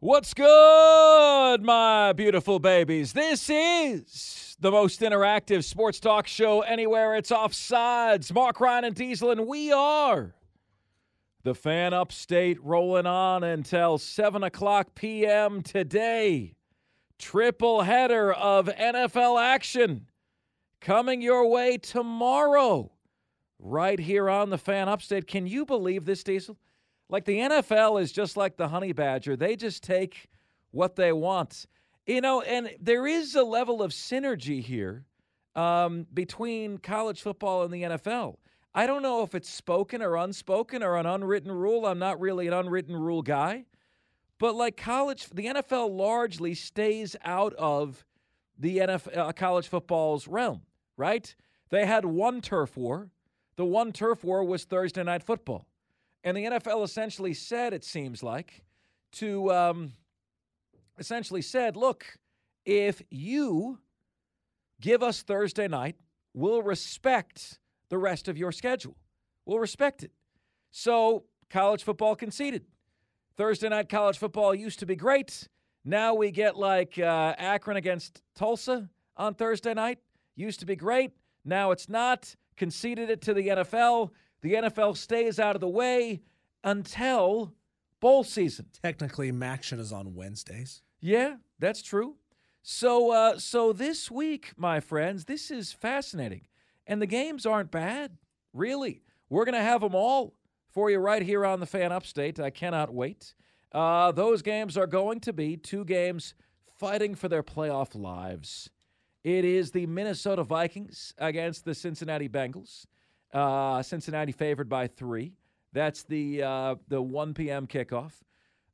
What's good, my beautiful babies? This is the most interactive sports talk show anywhere. It's offsides. Mark Ryan and Diesel, and we are the fan upstate rolling on until 7 o'clock p.m. today. Triple header of NFL action coming your way tomorrow, right here on the fan upstate. Can you believe this, Diesel? Like the NFL is just like the honey badger. They just take what they want. You know, and there is a level of synergy here um, between college football and the NFL. I don't know if it's spoken or unspoken or an unwritten rule. I'm not really an unwritten rule guy. But like college, the NFL largely stays out of the NFL, uh, college football's realm, right? They had one turf war. The one turf war was Thursday night football. And the NFL essentially said, it seems like, to um, essentially said, look, if you give us Thursday night, we'll respect the rest of your schedule. We'll respect it. So college football conceded. Thursday night college football used to be great. Now we get like uh, Akron against Tulsa on Thursday night. Used to be great. Now it's not. Conceded it to the NFL. The NFL stays out of the way until bowl season. Technically, MACtion is on Wednesdays. Yeah, that's true. So, uh, so this week, my friends, this is fascinating, and the games aren't bad, really. We're gonna have them all for you right here on the Fan Upstate. I cannot wait. Uh, those games are going to be two games fighting for their playoff lives. It is the Minnesota Vikings against the Cincinnati Bengals. Uh, Cincinnati favored by three. That's the uh, the 1 p.m. kickoff.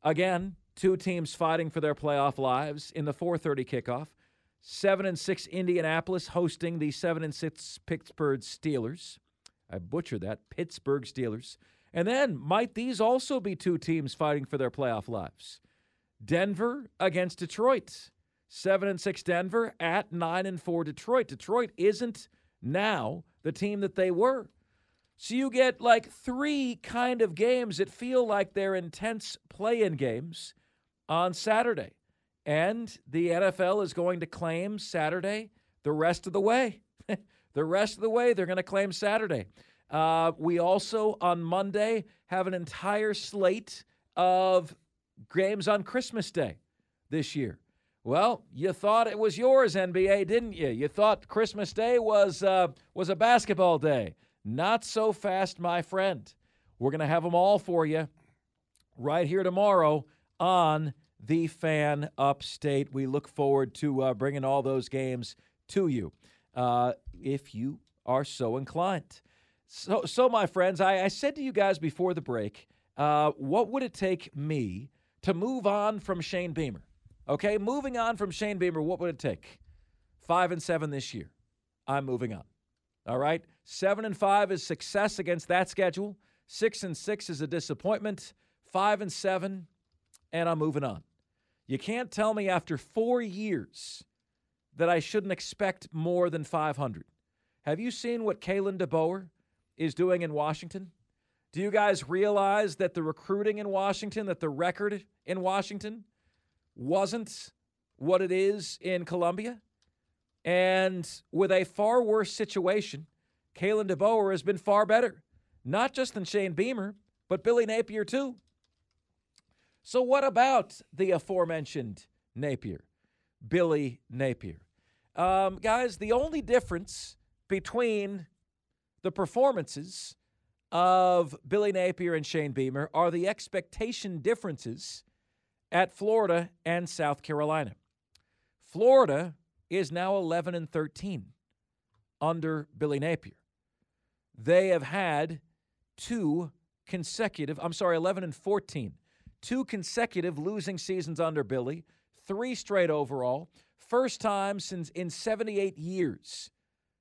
Again, two teams fighting for their playoff lives in the 4:30 kickoff. Seven and six Indianapolis hosting the seven and six Pittsburgh Steelers. I butchered that. Pittsburgh Steelers. And then might these also be two teams fighting for their playoff lives? Denver against Detroit. Seven and six Denver at nine and four Detroit. Detroit isn't now the team that they were. So you get like three kind of games that feel like they're intense play in games on Saturday. And the NFL is going to claim Saturday the rest of the way. the rest of the way, they're going to claim Saturday. Uh, we also, on Monday, have an entire slate of games on Christmas Day this year. Well, you thought it was yours, NBA, didn't you? You thought Christmas Day was uh, was a basketball day. Not so fast, my friend. We're going to have them all for you right here tomorrow on the Fan Upstate. We look forward to uh, bringing all those games to you uh, if you are so inclined. So, so my friends, I, I said to you guys before the break, uh, what would it take me to move on from Shane Beamer? Okay, moving on from Shane Beamer, what would it take? Five and seven this year. I'm moving on. All right. Seven and five is success against that schedule. Six and six is a disappointment. Five and seven, and I'm moving on. You can't tell me after four years that I shouldn't expect more than 500. Have you seen what Kalen DeBoer is doing in Washington? Do you guys realize that the recruiting in Washington, that the record in Washington wasn't what it is in Columbia? And with a far worse situation, Kalen DeBoer has been far better, not just than Shane Beamer, but Billy Napier too. So, what about the aforementioned Napier, Billy Napier? Um, guys, the only difference between the performances of Billy Napier and Shane Beamer are the expectation differences at Florida and South Carolina. Florida is now 11 and 13 under Billy Napier. They have had two consecutive, I'm sorry, 11 and 14, two consecutive losing seasons under Billy, three straight overall. First time since in 78 years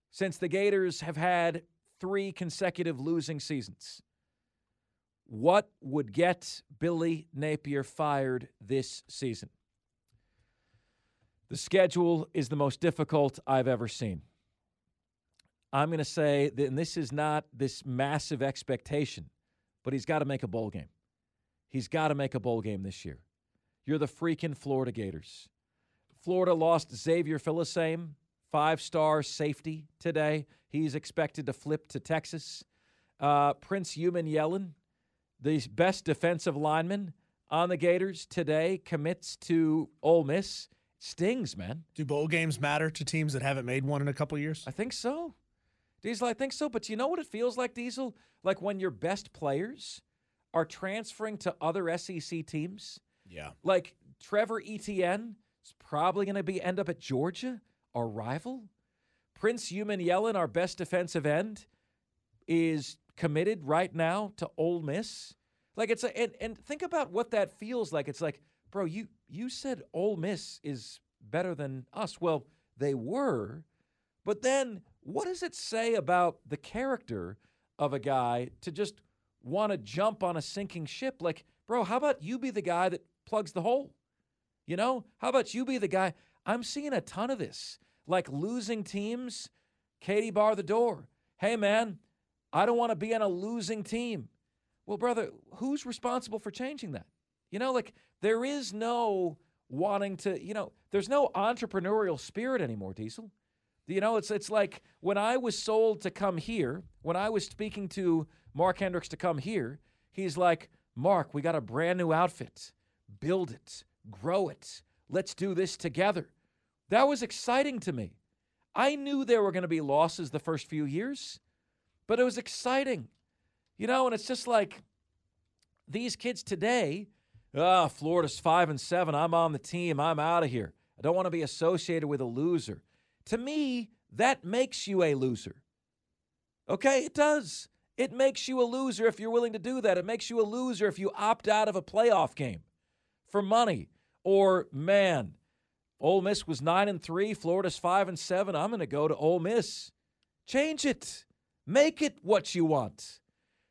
since the Gators have had three consecutive losing seasons. What would get Billy Napier fired this season? The schedule is the most difficult I've ever seen. I'm going to say that and this is not this massive expectation, but he's got to make a bowl game. He's got to make a bowl game this year. You're the freaking Florida Gators. Florida lost Xavier Filsaime, five star safety today. He's expected to flip to Texas. Uh, Prince Umanmielen, the best defensive lineman on the Gators today, commits to Ole Miss. Stings, man. Do bowl games matter to teams that haven't made one in a couple years? I think so. Diesel, I think so. But you know what it feels like, Diesel? Like when your best players are transferring to other SEC teams. Yeah. Like Trevor Etienne is probably going to be end up at Georgia, our rival. Prince Umanmielen, our best defensive end, is committed right now to Ole Miss. Like it's a and, and think about what that feels like. It's like, bro, you you said Ole Miss is better than us. Well, they were, but then what does it say about the character of a guy to just want to jump on a sinking ship? Like, bro, how about you be the guy that plugs the hole? You know, how about you be the guy? I'm seeing a ton of this, like losing teams. Katie bar the door. Hey, man, I don't want to be on a losing team. Well, brother, who's responsible for changing that? You know, like there is no wanting to, you know, there's no entrepreneurial spirit anymore, Diesel. You know, it's it's like when I was sold to come here, when I was speaking to Mark Hendricks to come here, he's like, Mark, we got a brand new outfit. Build it, grow it. Let's do this together. That was exciting to me. I knew there were going to be losses the first few years, but it was exciting. You know, and it's just like these kids today, ah, Florida's five and seven. I'm on the team. I'm out of here. I don't want to be associated with a loser. To me, that makes you a loser. Okay, it does. It makes you a loser if you're willing to do that. It makes you a loser if you opt out of a playoff game for money. Or, man, Ole Miss was 9 and 3, Florida's 5 and 7. I'm going to go to Ole Miss. Change it. Make it what you want.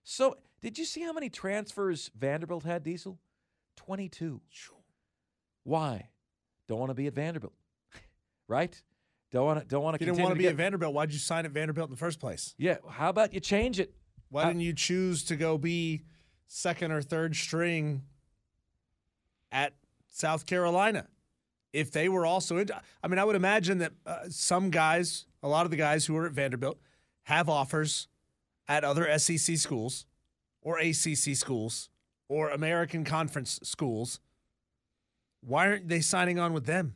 So, did you see how many transfers Vanderbilt had, Diesel? 22. Why? Don't want to be at Vanderbilt. right? Don't want to. Don't want to. You didn't want to be at Vanderbilt. Why'd you sign at Vanderbilt in the first place? Yeah. How about you change it? Why didn't you choose to go be second or third string at South Carolina? If they were also in, I mean, I would imagine that uh, some guys, a lot of the guys who were at Vanderbilt, have offers at other SEC schools or ACC schools or American Conference schools. Why aren't they signing on with them?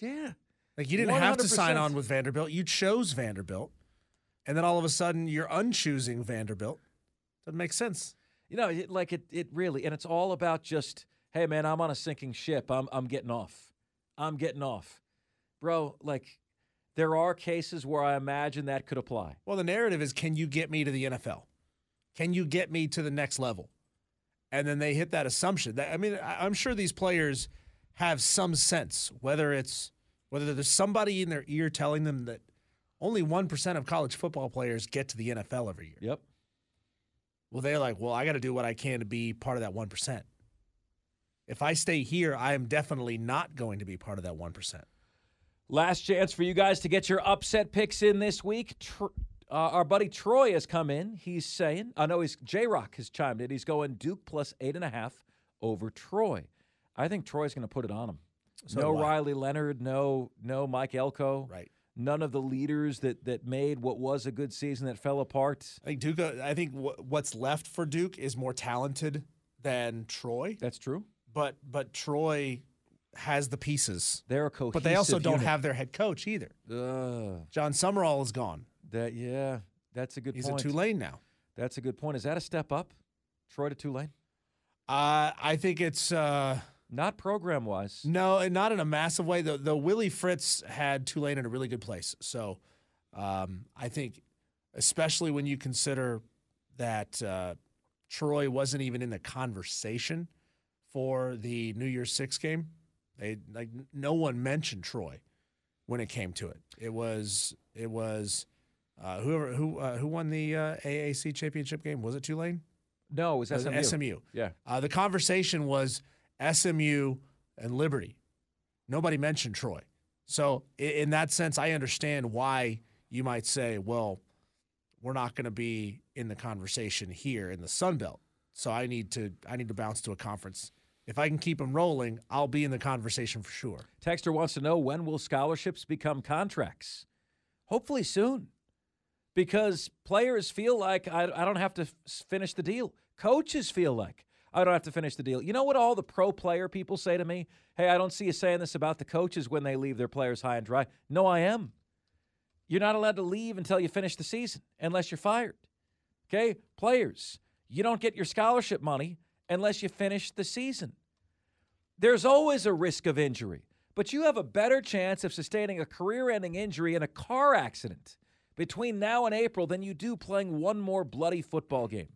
Yeah. Like you didn't have to sign on with Vanderbilt. You chose Vanderbilt. And then all of a sudden you're unchoosing Vanderbilt. Doesn't make sense. You know, it, like it. It really, and it's all about just, hey, man, I'm on a sinking ship. I'm. I'm getting off. I'm getting off, bro. Like, there are cases where I imagine that could apply. Well, the narrative is can you get me to the NFL? Can you get me to the next level? And then they hit that assumption. That, I mean, I'm sure these players have some sense, whether it's whether there's somebody in their ear telling them that only 1% of college football players get to the NFL every year. Yep. Well, they're like, well, I got to do what I can to be part of that 1%. If I stay here, I am definitely not going to be part of that 1%. Last chance for you guys to get your upset picks in this week. Tr- uh, our buddy Troy has come in. He's saying, I know he's J Rock has chimed in. He's going Duke plus eight and a half over Troy. I think Troy's going to put it on him. So no. Riley Leonard, no no Mike Elko, Right. None of the leaders that that made what was a good season that fell apart. I think Duke. uh, I think wh- what's left for Duke is more talented than Troy. That's true. but but Troy has the pieces. They're a cohesive But they also don't unit. have their head coach either. Ugh, Jon Sumrall is gone. that yeah, that's a good point. He's point. at Tulane now. That's a good point. Is that a step up, Troy to Tulane? Uh, I think it's uh, Not program wise. no, and not in a massive way. The the Willie Fritz had Tulane in a really good place. So um, I think, especially when you consider that uh, Troy wasn't even in the conversation for the New Year's Six game. They like no one mentioned Troy when it came to it. It was it was uh, whoever who uh, who won the uh, AAC championship game was it Tulane? No, it was It was SMU. SMU. Yeah. Uh, the conversation was SMU and Liberty. Nobody mentioned Troy. So, in that sense, I understand why you might say, well, we're not going to be in the conversation here in the Sun Belt. So I need to I need to bounce to a conference. If I can keep them rolling, I'll be in the conversation for sure. Texter wants to know when will scholarships become contracts? Hopefully soon. Because players feel like I, I don't have to finish the deal. Coaches feel like I don't have to finish the deal. You know what all the pro player people say to me? Hey, I don't see you saying this about the coaches when they leave their players high and dry. No, I am. You're not allowed to leave until you finish the season unless you're fired. Okay? Players, you don't get your scholarship money unless you finish the season. There's always a risk of injury, but you have a better chance of sustaining a career ending injury in a car accident between now and April than you do playing one more bloody football game.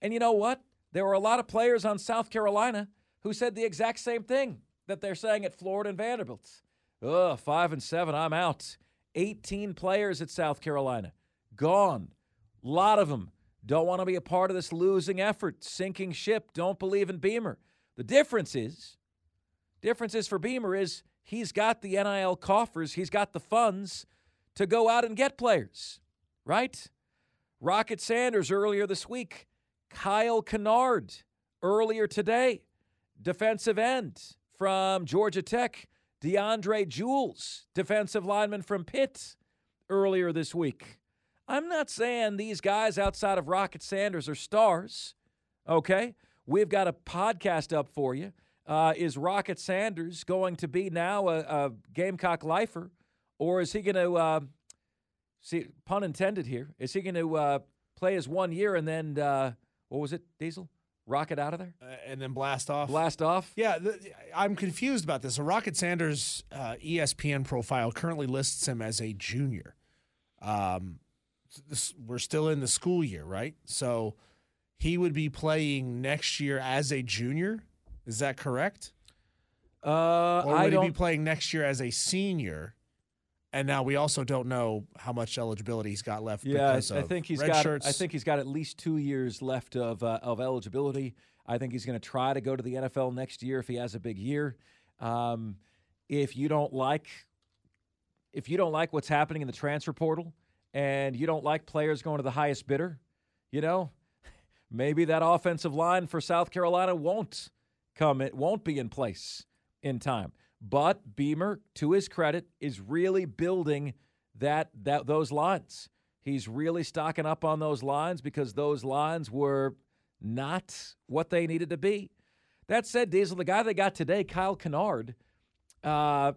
And you know what? There were a lot of players on South Carolina who said the exact same thing that they're saying at Florida and Vanderbilt. Ugh, five and seven, I'm out. 18 players at South Carolina. Gone. A lot of them don't want to be a part of this losing effort, sinking ship, don't believe in Beamer. The difference is, difference is for Beamer is he's got the NIL coffers, he's got the funds to go out and get players, right? Rocket Sanders earlier this week, Kyle Kennard earlier today, defensive end from Georgia Tech, DeAndre Jules, defensive lineman from Pitt earlier this week. I'm not saying these guys outside of Rocket Sanders are stars, okay? We've got a podcast up for you. Uh, is Rocket Sanders going to be now a, a Gamecock lifer, or is he going to, uh, see, pun intended here, is he going to uh, play his one year and then, uh, what was it, Diesel? Rocket out of there? Uh, and then blast off. Blast off? Yeah, the, I'm confused about this. So Rocket Sanders' uh, ESPN profile currently lists him as a junior. Um, this, we're still in the school year, right? So he would be playing next year as a junior. Is that correct? Uh, Or would he don't. be playing next year as a senior? And now we also don't know how much eligibility he's got left. Yeah, because I think he's red got. Shirts. I think he's got at least two years left of uh, of eligibility. I think he's going to try to go to the NFL next year if he has a big year. Um, if you don't like, if you don't like what's happening in the transfer portal, and you don't like players going to the highest bidder, you know, maybe that offensive line for South Carolina won't come. It won't be in place in time. But Beamer, to his credit, is really building that that those lines. He's really stocking up on those lines because those lines were not what they needed to be. That said, Diesel, the guy they got today, Kyle Kennard, uh,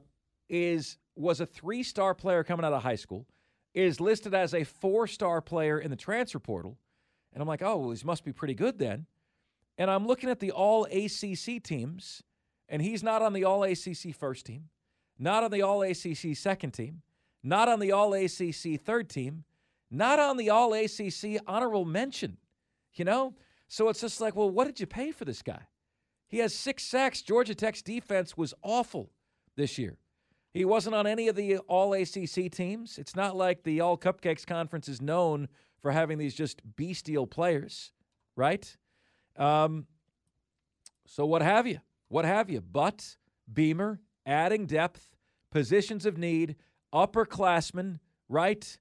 is was a three-star player coming out of high school, is listed as a four-star player in the transfer portal, and I'm like, oh, well, he must be pretty good then. And I'm looking at the All ACC teams, and he's not on the All ACC first team, not on the All ACC second team, not on the All ACC third team, not on the All ACC honorable mention. You know? So it's just like, well, what did you pay for this guy? He has six sacks. Georgia Tech's defense was awful this year. He wasn't on any of the All ACC teams. It's not like the All Cupcakes Conference is known for having these just bestial players, right? Um, so what have you? What have you? But Beamer adding depth, positions of need, upperclassmen, right?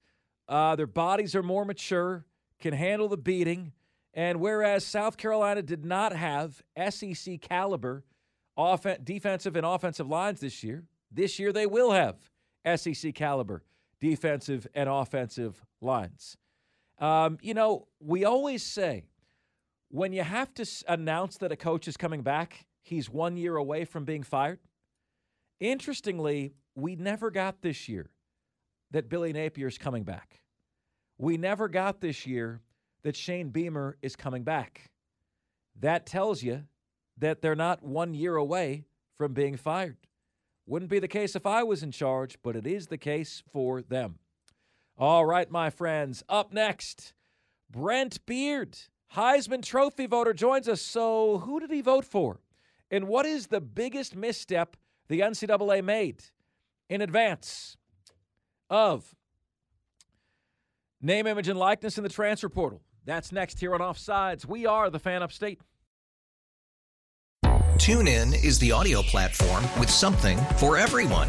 Uh, their bodies are more mature, can handle the beating. And whereas South Carolina did not have SEC caliber offen- defensive and offensive lines this year, this year they will have SEC caliber defensive and offensive lines. Um, you know, we always say when you have to announce that a coach is coming back, he's one year away from being fired? Interestingly, we never got this year that Billy Napier's coming back. We never got this year that Shane Beamer is coming back. That tells you that they're not one year away from being fired. Wouldn't be the case if I was in charge, but it is the case for them. All right, my friends. Up next, Brent Beard, Heisman Trophy voter, joins us. So, who did he vote for? And what is the biggest misstep the NCAA made in advance of name, image, and likeness in the transfer portal? That's next here on Offsides. We are the fan upstate. TuneIn is the audio platform with something for everyone.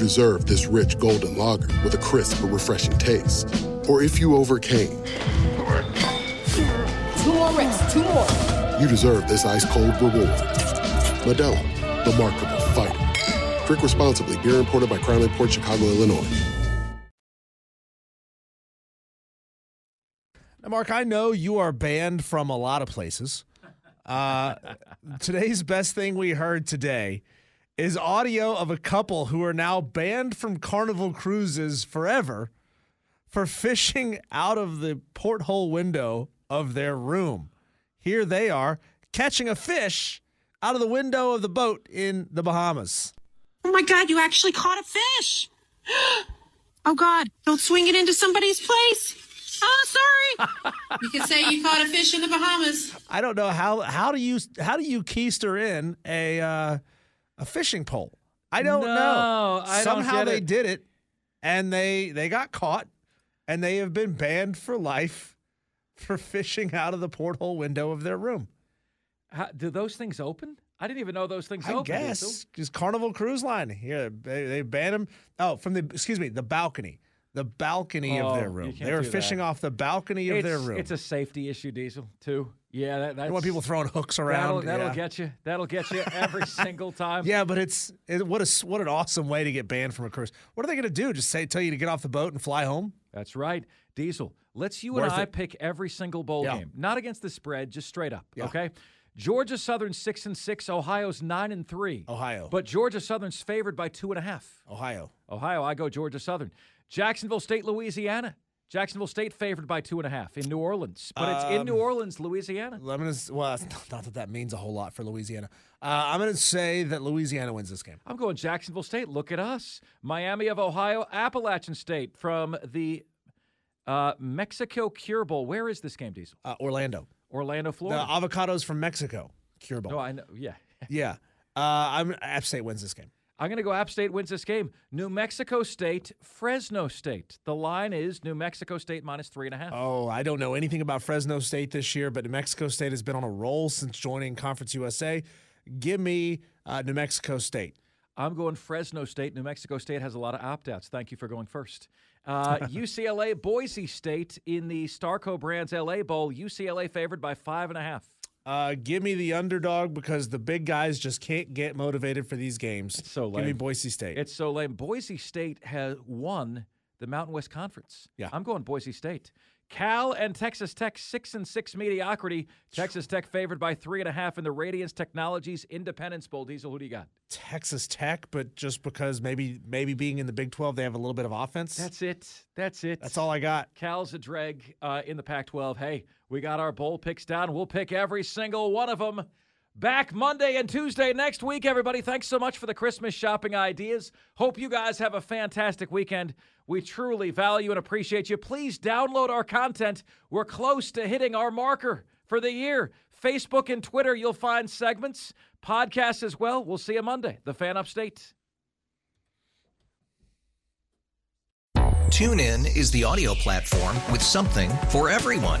deserve this rich golden lager with a crisp but refreshing taste. Or if you overcame, Two more reps, two more. you deserve this ice cold reward. Modelo, the Markable Fighter. Drink responsibly. Beer imported by Crown Port Chicago, Illinois. Now, Mark, I know you are banned from a lot of places. Uh, today's best thing we heard today is audio of a couple who are now banned from Carnival Cruises forever for fishing out of the porthole window of their room. Here they are catching a fish out of the window of the boat in the Bahamas. Oh my God, you actually caught a fish. Oh God, don't swing it into somebody's place. Oh, sorry. you could say you caught a fish in the Bahamas. I don't know how how do you how do you keister in a uh, a fishing pole? I don't No, know. I don't Somehow they it. did it, and they they got caught, and they have been banned for life for fishing out of the porthole window of their room. How, do those things open? I didn't even know those things I opened. guess just Carnival Cruise Line here they, they banned them. Oh, from the excuse me the balcony, the balcony Oh, of their oh, room. They were fishing that. off the balcony of it's, their room. It's a safety issue, Diesel, too. Yeah, that, that's don't want people throwing hooks That'll, around. that'll yeah. get you. That'll get you every single time. Yeah, but it's it, what a what an awesome way to get banned from a cruise. What are they going to do? Just say tell you to get off the boat and fly home? That's right. Diesel, let's you Worth and I it. pick every single bowl Yeah. game. Not against the spread, just straight up. Yeah. Okay? Georgia Southern six and six, Ohio's nine and three. Ohio. But Georgia Southern's favored by two and a half. Ohio. Ohio, I go Georgia Southern. Jacksonville State, Louisiana. Jacksonville State favored by two and a half in New Orleans. But it's in New Um, Orleans, Louisiana. I'm gonna well, not- that that means a whole lot for Louisiana. Uh, I'm going to say that Louisiana wins this game. I'm going Jacksonville State. Look at us. Miami of Ohio, Appalachian State from the uh, Mexico Cure Bowl. Where is this game, Diesel? Uh, Orlando. Orlando, The Florida. avocados from Mexico. Cure Bowl. no, I know. Yeah. yeah. Uh, I'm App State wins this game. I'm going to go App State wins this game. New Mexico State, Fresno State. The line is New Mexico State minus three and a half. Oh, I don't know anything about Fresno State this year, but New Mexico State has been on a roll since joining Conference USA. Give me uh, New Mexico State. I'm going Fresno State. New Mexico State has a lot of opt outs. Thank you for going first. Uh, UCLA, Boise State in the Starco Brands LA Bowl. UCLA favored by five and a half. Uh, give me the underdog because the big guys just can't get motivated for these games. so Give me lame. Boise State. It's so lame. Boise State has won the Mountain West Conference. Yeah. I'm going Boise State. Cal and Texas Tech six and six mediocrity. Texas Tech favored by three and a half in the Radiance Technologies Independence Bowl. Diesel, who do you got? Texas Tech, but just because maybe maybe being in the Big 12, they have a little bit of offense. That's it. That's it. That's all I got. Cal's a dreg uh, in the Pac 12. Hey, we got our bowl picks down. We'll pick every single one of them. Back Monday and Tuesday next week, everybody. Thanks so much for the Christmas shopping ideas. Hope you guys have a fantastic weekend. We truly value and appreciate you. Please download our content. We're close to hitting our marker for the year. Facebook and Twitter, you'll find segments, podcasts as well. We'll see you Monday. The Fan Upstate. Tune in is the audio platform with something for everyone.